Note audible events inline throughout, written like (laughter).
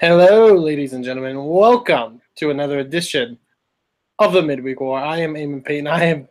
Hello, ladies and gentlemen. Welcome to another edition of the Midweek War. I am Eamon Payton. I am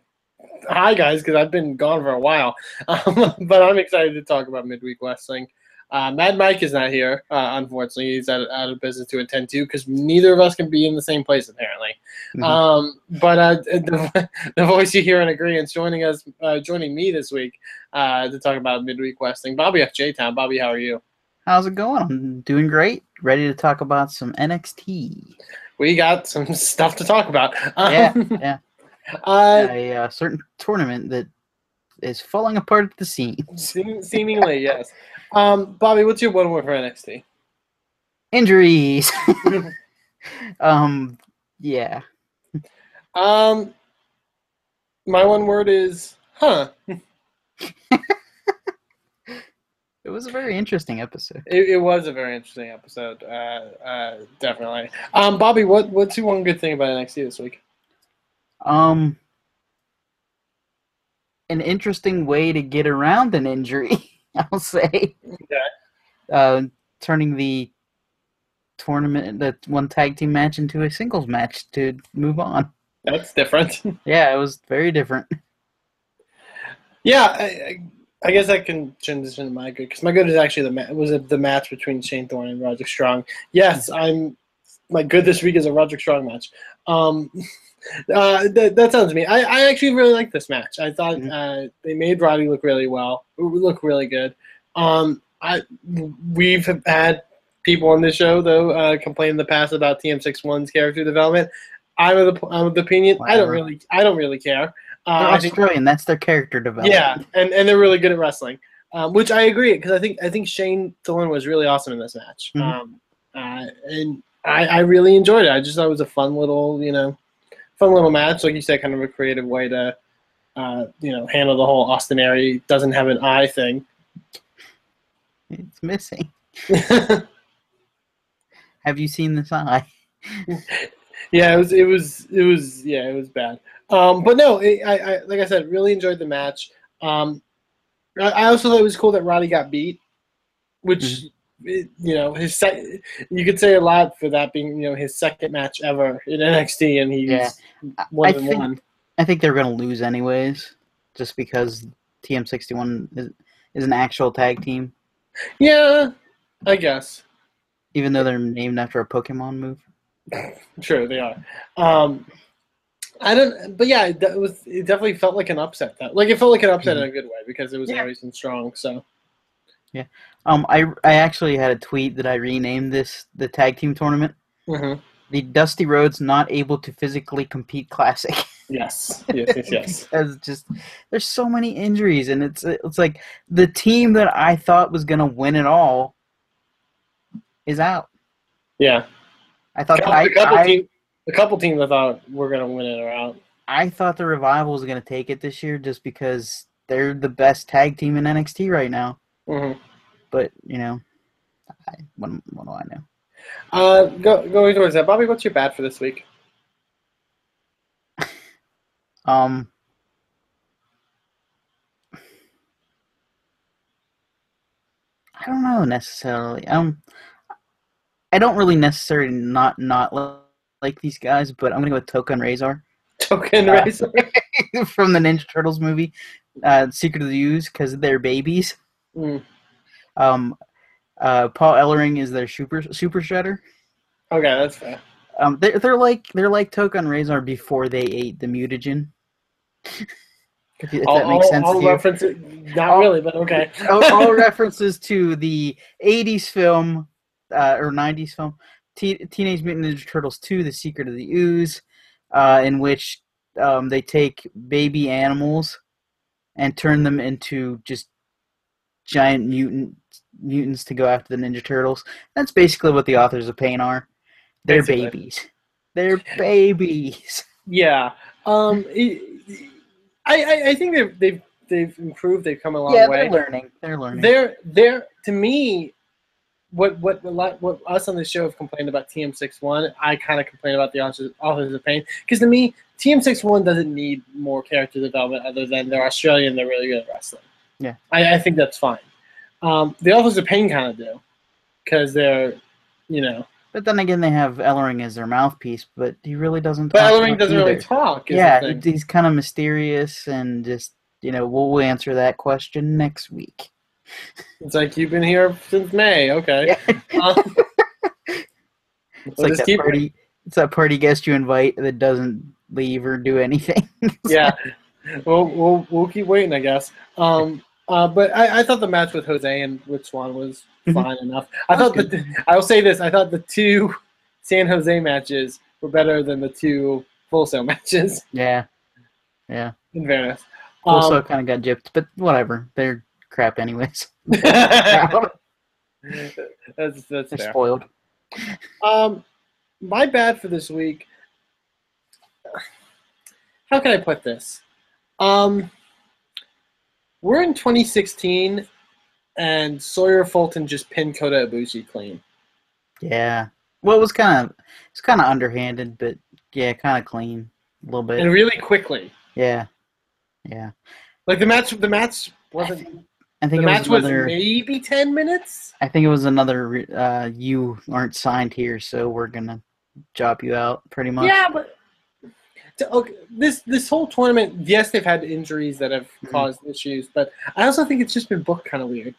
hi guys because I've been gone for a while, um, (laughs) but I'm excited to talk about midweek wrestling. Uh, Mad Mike is not here, uh, unfortunately. He's out, out of business to attend to because neither of us can be in the same place apparently. Mhm. Um, but uh, (laughs) the, the voice you hear in agreement joining us, uh, joining me this week uh, to talk about midweek wrestling. Bobby F J Town. Bobby, how are you? How's it going? I'm doing great. Ready to talk about some NXT. We got some stuff to talk about. Yeah, Um, yeah. (laughs) Uh, A uh, certain tournament that is falling apart at the seams. seemingly, yes. Um, Bobby, what's your one word for NXT? Injuries. (laughs) um, yeah. Um, my one word is huh. (laughs) It was a very interesting episode. It, it was a very interesting episode. Uh, uh, definitely. Um, Bobby, what what's your one good thing about NXT this week? Um, an interesting way to get around an injury, (laughs) I'll say. Okay. Uh, turning the tournament, that one tag team match into a singles match to move on. That's different. (laughs) Yeah, it was very different. yeah, I, I, I guess I can transition to my good because my good is actually the ma- was it the match between Shane Thorne and Roderick Strong. Yes, I'm my good this week is a Roderick Strong match. Um, (laughs) uh, that, that sounds to me. I, I actually really like this match. I thought Mhm. uh, they made Roddy look really well, look really good. Um, I we've had people on this show though uh, complain in the past about TM61's character development. I'm of the I'm of the opinion I don't really I don't really care. Uh, They're think Australian. That's their character development. yeah, and, and they're really good at wrestling, um, which I agree because I think I think Shane Thorne was really awesome in this match, Mhm. um, uh, and I, I really enjoyed it. I just thought it was a fun little you know, fun little match, like you said, kind of a creative way to uh, you know handle the whole Austin Aries doesn't have an eye thing. It's missing. (laughs) (laughs) Have you seen this eye? (laughs) yeah, it was it was it was yeah it was bad. Um, but no, it, I, I like I said, really enjoyed the match. Um, I, I also thought it was cool that Roddy got beat, which Mm-hmm. it, you know his sec- you could say a lot for that being you know his second match ever in (laughs) NXT, and he's Yeah. one I than think- one. I think they're going to lose anyways, just because TM61 is, is an actual tag team, Yeah, I guess. even though they're named after a Pokemon move. (laughs) Sure, they are. Um, I don't, but yeah, that was it. Definitely felt like an upset. That like it felt like an upset in a good way because it was Mm-hmm. Yeah. Aries and Strong. So yeah. Um, I I actually had a tweet that I renamed this the tag team tournament mhm. the Dusty Rhodes Not Able to Physically Compete Classic. (laughs) yes, (laughs) yes, yes, yes. because just there's so many injuries, and it's it's like the team that I thought was gonna win it all is out. Yeah, I thought couple, I, couple I, team, a couple teams I thought were gonna win it are out. I thought the revival was gonna take it this year just because they're the best tag team in NXT right now. hmm But you know, I, what, what do I know? Uh, go going towards that, Bobby. What's your bad for this week? (laughs) Um, I don't know necessarily. Um, I don't really necessarily not not like these guys, but I'm gonna go with Tokka and Rahzar Token Uh, Razor. (laughs) from the Ninja Turtles movie, uh, Secret of the Ooze, because they're babies. Mm. Um, uh, Paul Ellering is their super super shredder. Okay, that's fair. Um, they're they're like they're like Tokka and Rahzar before they ate the mutagen. if, if All, that makes all- sense all to you. references, not All- really, but okay. all, all (laughs) references to the 80s film uh, or 90s film Te- teenage mutant ninja turtles 2 the secret of the ooze uh, in which um, they take baby animals and turn them into just giant mutant mutants to go after the ninja turtles that's basically what the authors of pain are they're Basically. babies they're babies (laughs) Yeah. Um, it- I, I I think they've they've they've improved. They've come a long yeah way. they're learning they're learning They're they're to me, what what what us on the show have complained about TM61. I kind of complain about the authors, authors of pain because to me, TM61 doesn't need more character development other than they're Australian. They're really good at wrestling. Yeah. I, I think that's fine. Um, the authors of pain kind of do because they're you know. But then again, they have Ellering as their mouthpiece, but he really doesn't. But talk Ellering doesn't really talk. Is Yeah, he's kind of mysterious and just you know we'll answer that question next week. It's like you've been here since May. Okay. Yeah. Um, (laughs) It's we'll like that party. It's that party guest you invite that doesn't leave or do anything. (laughs) yeah. We'll, we'll we'll keep waiting, I guess. Um, uh, but I, I thought the match with Jose and with Swan was Mhm. fine enough. I thought that I will say this: I thought the two San Jose matches were better than the two Full Sail (laughs) matches. yeah, yeah. In fairness, Also, um, kind of got gypped, but whatever. They're crap anyways. (laughs) (laughs) that's that's They're fair. spoiled. Um, my bad for this week. How can I put this? Um, we're in 2016, and Sawyer Fulton just pinned Kota Ibushi clean. Yeah. Well, it was kind of it's kind of underhanded, but yeah, kind of clean a little bit. and really quickly. Yeah, yeah. Like the match, the match wasn't. I think The it match was was maybe ten minutes. I think it was another. Uh, you aren't signed here, so we're gonna job you out, pretty much. Yeah, but to- okay, this this whole tournament, yes, they've had injuries that have Mhm. caused issues, but I also think it's just been booked kind of weird.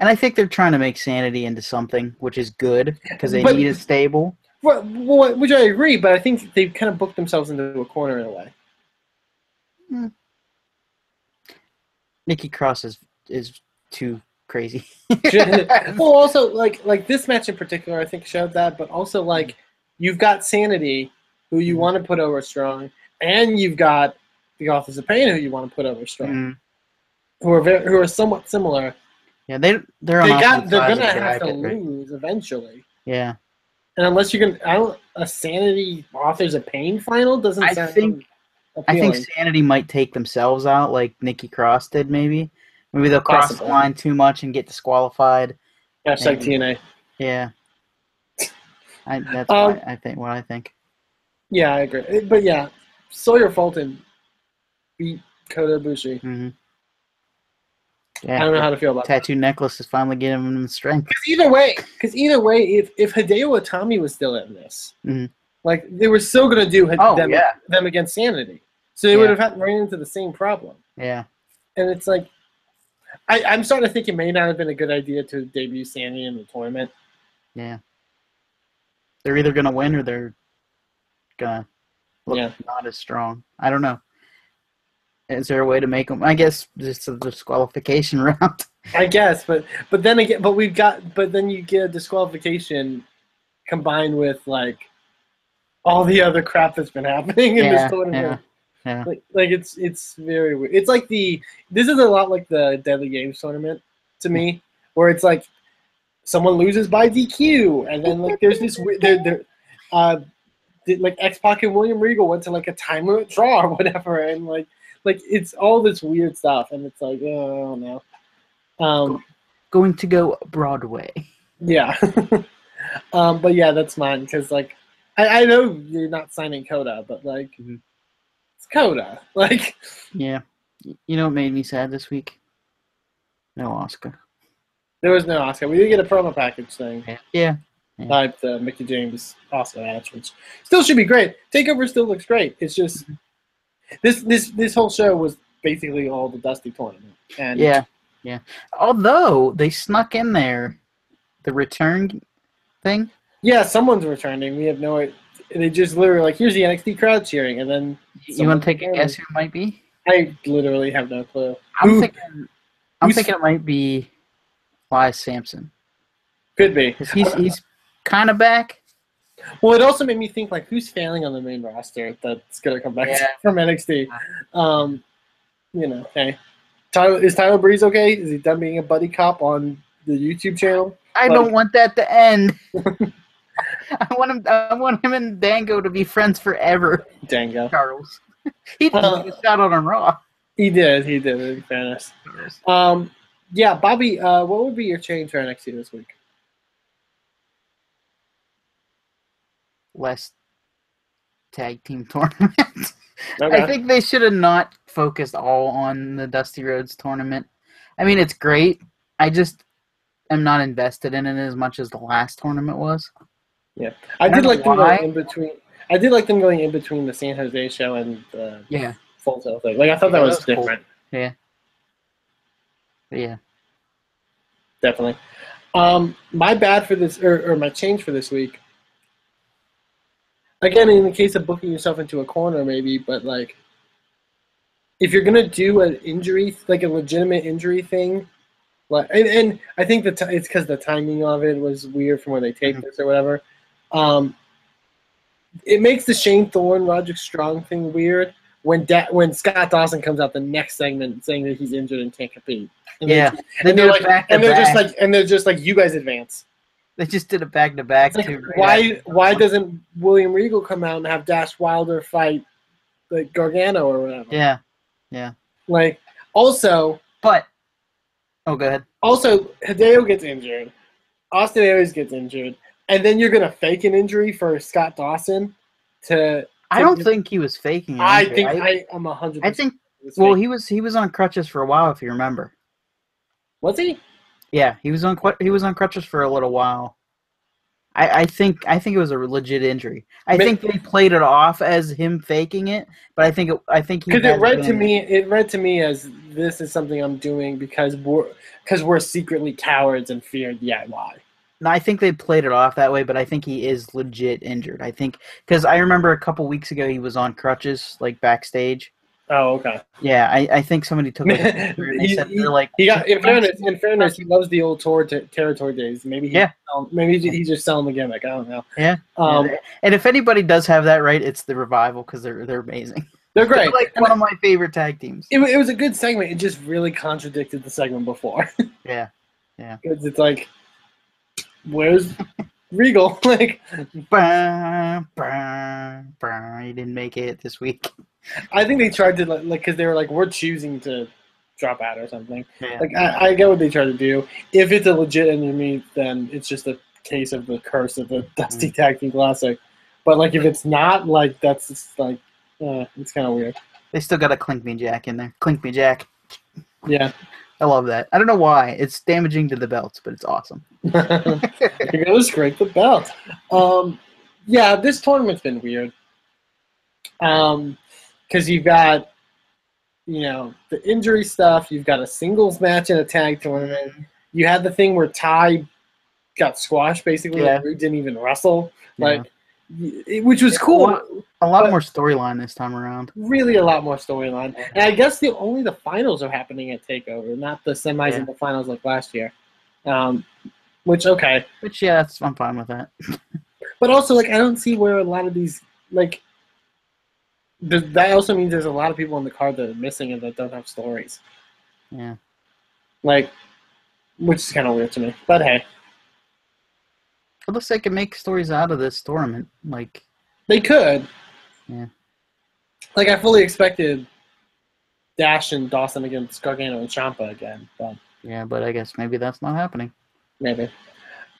And I think they're trying to make sanity into something, which is good because they But- need it stable. Well, well, which I agree, but I think they've kind of booked themselves into a corner in a way. Nikki Cross is is too crazy. (laughs) well, also like like this match in particular, I think showed that, but also like you've got Sanity, who you Mhm. want to put over strong, and you've got the Authors of Pain, who you want to put over strong, Mm, who are very, who are somewhat similar. yeah, they they're on they got, they're gonna have to right? lose eventually, Yeah, and unless you can, I don't, a Sanity Authors of Pain final doesn't I sound think- I think Sanity might take themselves out, like Nikki Cross did. Maybe, maybe they'll cross the line too much and get disqualified. Hashtag like TNA. Yeah, I, that's Um, what I, think. What I think. Yeah, I agree. But yeah, Sawyer Fulton beat Kota Ibushi. hmm I don't know how to feel about that. tattoo necklace is finally giving them strength. Because either way, because either way, if if Hideo Itami was still in this, Mhm. like they were still gonna do Oh them, yeah, them against Sanity, so they Yeah. would have had ran into the same problem. yeah. And it's like, I, I'm starting to think it may not have been a good idea to debut Sanity in the tournament. Yeah. They're either gonna win or they're gonna look Yeah. not as strong. I don't know. Is there a way to make them? I guess just a disqualification (laughs) round. I guess, but but then again, but we've got, but then you get a disqualification combined with like all the other crap that's been happening in Yeah, this tournament. Yeah. Like, like it's it's very weird. It's like the this is a lot like the Deadly Games tournament to me, where it's like someone loses by DQ, and then like there's this weird, there, there, uh, did, like X Pac and William Regal went to like a time limit draw or whatever, and like like it's all this weird stuff, and it's like oh, I don't know. Um, Going to go Broadway. yeah, (laughs) um, but yeah, that's mine because like I, I know you're not signing Kota, but like Mhm. Kota, (laughs) like. Yeah. You know what made me sad this week? No Asuka. There was no Asuka. We did get a promo package thing, Yeah. like the Mickie James Asuka match, which still should be great. Takeover still looks great. It's just mm-hmm. this this this whole show was basically all the Dusty tournament, and Yeah. Yeah. Although they snuck in there the return thing. yeah, someone's returning. We have no. They just literally like here's the NXT crowd cheering, and then You want to take a guess who it might be? I literally have no clue. I'm thinking. I'm who's- thinking it might be Elias Samson Could be. he's he's kind of back. Well, it also made me think like who's failing on the main roster that's gonna come back Yeah. (laughs) from NXT. Um, you know, hey, Tyler is Tyler Breeze okay? Is he done being a buddy cop on the YouTube channel? I Like- don't want that to end. (laughs) (laughs) I want him. I want him and Dango to be friends forever. Dango. Charles. (laughs) he did Uh, a shout out on Raw. He did. He did. In fairness. Um, yeah, Bobby. Uh, what would be your change for NXT this week? Less tag team (laughs) tournament. Okay. I think they should have not focused all on the Dusty Rhodes tournament. I mean, it's great. I just, am not invested in it as much as the last tournament was. I I did like them why. going in between. I did like them going in between the San Jose show and the Yeah, Full Sail thing. Like I thought Yeah, that was, that was cool. different. yeah. Yeah. Definitely. Um, my bad for this, or, or my change for this week. Again, in the case of booking yourself into a corner, maybe, but like, if you're gonna do an injury, like a legitimate injury thing, like, and, and I think the t- it's because the timing of it was weird from when they taped Mhm. this or whatever. Um, it makes the Shane Thorne, Roger Strong thing weird when da- when Scott Dawson comes out the next segment saying that he's injured and can't compete. And Yeah. they- and did they're like, back and they're just like, and they're just like, you guys advance. They just did it back to back It's like, too. why why doesn't William Regal come out and have Dash Wilder fight like Gargano or whatever? Yeah, yeah, Like also but oh, go ahead. also Hideo gets injured, Austin Aries gets injured, and then you're gonna fake an injury for Scott Dawson to. I don't think he was faking. I think I, am a hundred. I think. Well, he was he was on crutches for a while, if you remember. was he. Yeah, he was on he was on crutches for a little while. I, I think I think it was a legit injury. I think they played it off as him faking it, but I think it, I think Because it read to me, it read to me as this is something I'm doing because we're because we're secretly cowards and fear DIY. No, I think they played it off that way, but I think he is legit injured. I think because I remember a couple weeks ago he was on crutches, like backstage. Oh, okay. Yeah, I, I think somebody took like, a picture (laughs) and they He- said he- they're like He got in fairness. In fairness, he loves the old tour ter- territory days. Maybe he, Yeah. maybe he- he's just selling the gimmick. I don't know. Yeah, Um, yeah. and if anybody does have that right, it's the revival because they're they're amazing. they're (laughs) They're great. like And one of my favorite tag teams. it, it was a good segment. It just really contradicted the segment before. (laughs) Yeah, 'Cause it's like, where's Regal? (laughs) like, Bah, bah, bah, he didn't make it this week. I think they tried to like, because they were like, we're choosing to drop out or something. Yeah. Like, I, I get what they try to do. If it's a legit enemy, then it's just a case of the curse of the (laughs) Dusty Mm. Tag Team Classic. But like, if it's not, like, that's just like, uh, it's kind of weird. They still got a clink me jack in there. Clink me jack. Yeah. I love that. I don't know why. It's damaging to the belts, but it's awesome. You're gonna scrape the belt. Um, yeah, this tournament's been weird. Um, because you've got, you know, the injury stuff. You've got a singles match in a tag tournament. You had the thing where Ty got squashed basically. Yeah. and Roode didn't even wrestle, Yeah. like, y- it- which was Yeah, cool. well, A lot more storyline this time around. Really, a lot more storyline. And I guess the only the finals are happening at Takeover, not the semis Yeah. and the finals like last year. Um, which okay. Which yeah, that's, I'm fine with that. (laughs) But also, like, I don't see where a lot of these, like, th- that also means there's a lot of people in the card that are missing and that don't have stories. Yeah. Like, which is kind of weird to me. But hey, It looks like it make stories out of this tournament. Like they could. Yeah. Like, I fully expected Dash and Dawson against Gargano and Ciampa again, but yeah, but I guess maybe that's not happening. Maybe.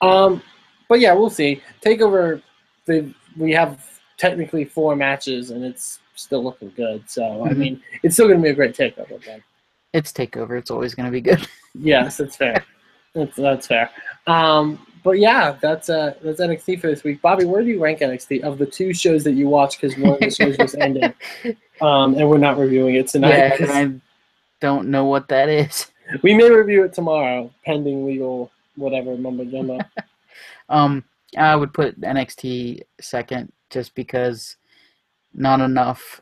Um, but yeah, we'll see. Takeover, they, we have technically four matches and it's still looking good. So, I Mhm. mean, it's still going to be a great takeover. But It's takeover. It's always going to be good. (laughs) Yes, that's fair. that's that's fair. Um, but yeah, that's uh that's NXT for this week. Bobby, where do you rank NXT of the two shows that you watch? Because one of the shows just ended, (laughs) um, and we're not reviewing it tonight. yeah, I don't know what that is. we may review it tomorrow, pending legal whatever mumbo jumbo. (laughs) Um, I would put NXT second just because not enough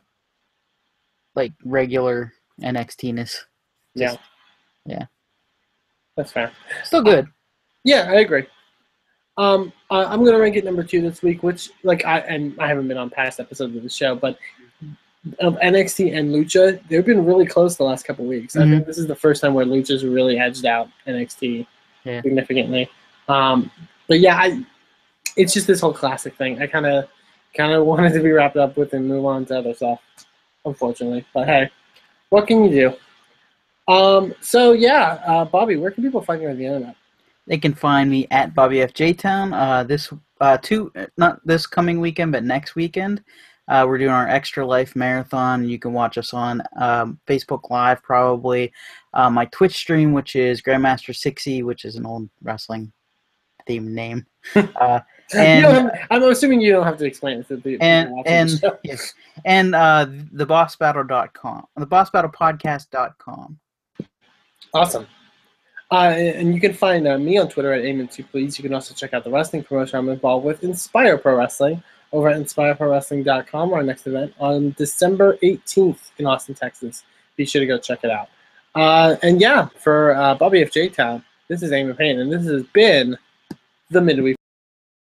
like regular NXT-ness. yeah, yeah. that's fair. Still good. Yeah, I agree. Um, I, I'm gonna rank it number two this week, which like I and I haven't been on past episodes of the show, but of NXT and Lucha, they've been really close the last couple weeks. I Mhm. think this is the first time where Lucha's really edged out NXT Yeah. significantly. Um, but yeah, I, it's just this whole classic thing. I kind of kind of (laughs) wanted to be wrapped up with and move on to other stuff, unfortunately. But hey, what can you do? Um, so yeah, uh, Bobby, where can people find you on the internet? They can find me at Bobby F J Town. Uh, this uh, two not this coming weekend, but next weekend. Uh, we're doing our Extra Life Marathon. You can watch us on um, Facebook Live probably. Uh, my Twitch stream, which is Grandmaster Sixty, which is an old wrestling theme name. (laughs) Uh, and have- I'm assuming you don't have to explain it to the and the and (laughs) yes, and uh, thebossbattle.com, thebossbattlepodcast.com. Awesome. Uh, and you can find uh, me on Twitter at Amen2 Please. You can also check out the wrestling promotion I'm involved with, Inspire Pro Wrestling, over at InspireProWrestling.com, our next event on December 18th in Austin, Texas. Be sure to go check it out. Uh, and yeah, for uh, Bobby F. J. Town, this is Amy Payne, and this has been the Midweek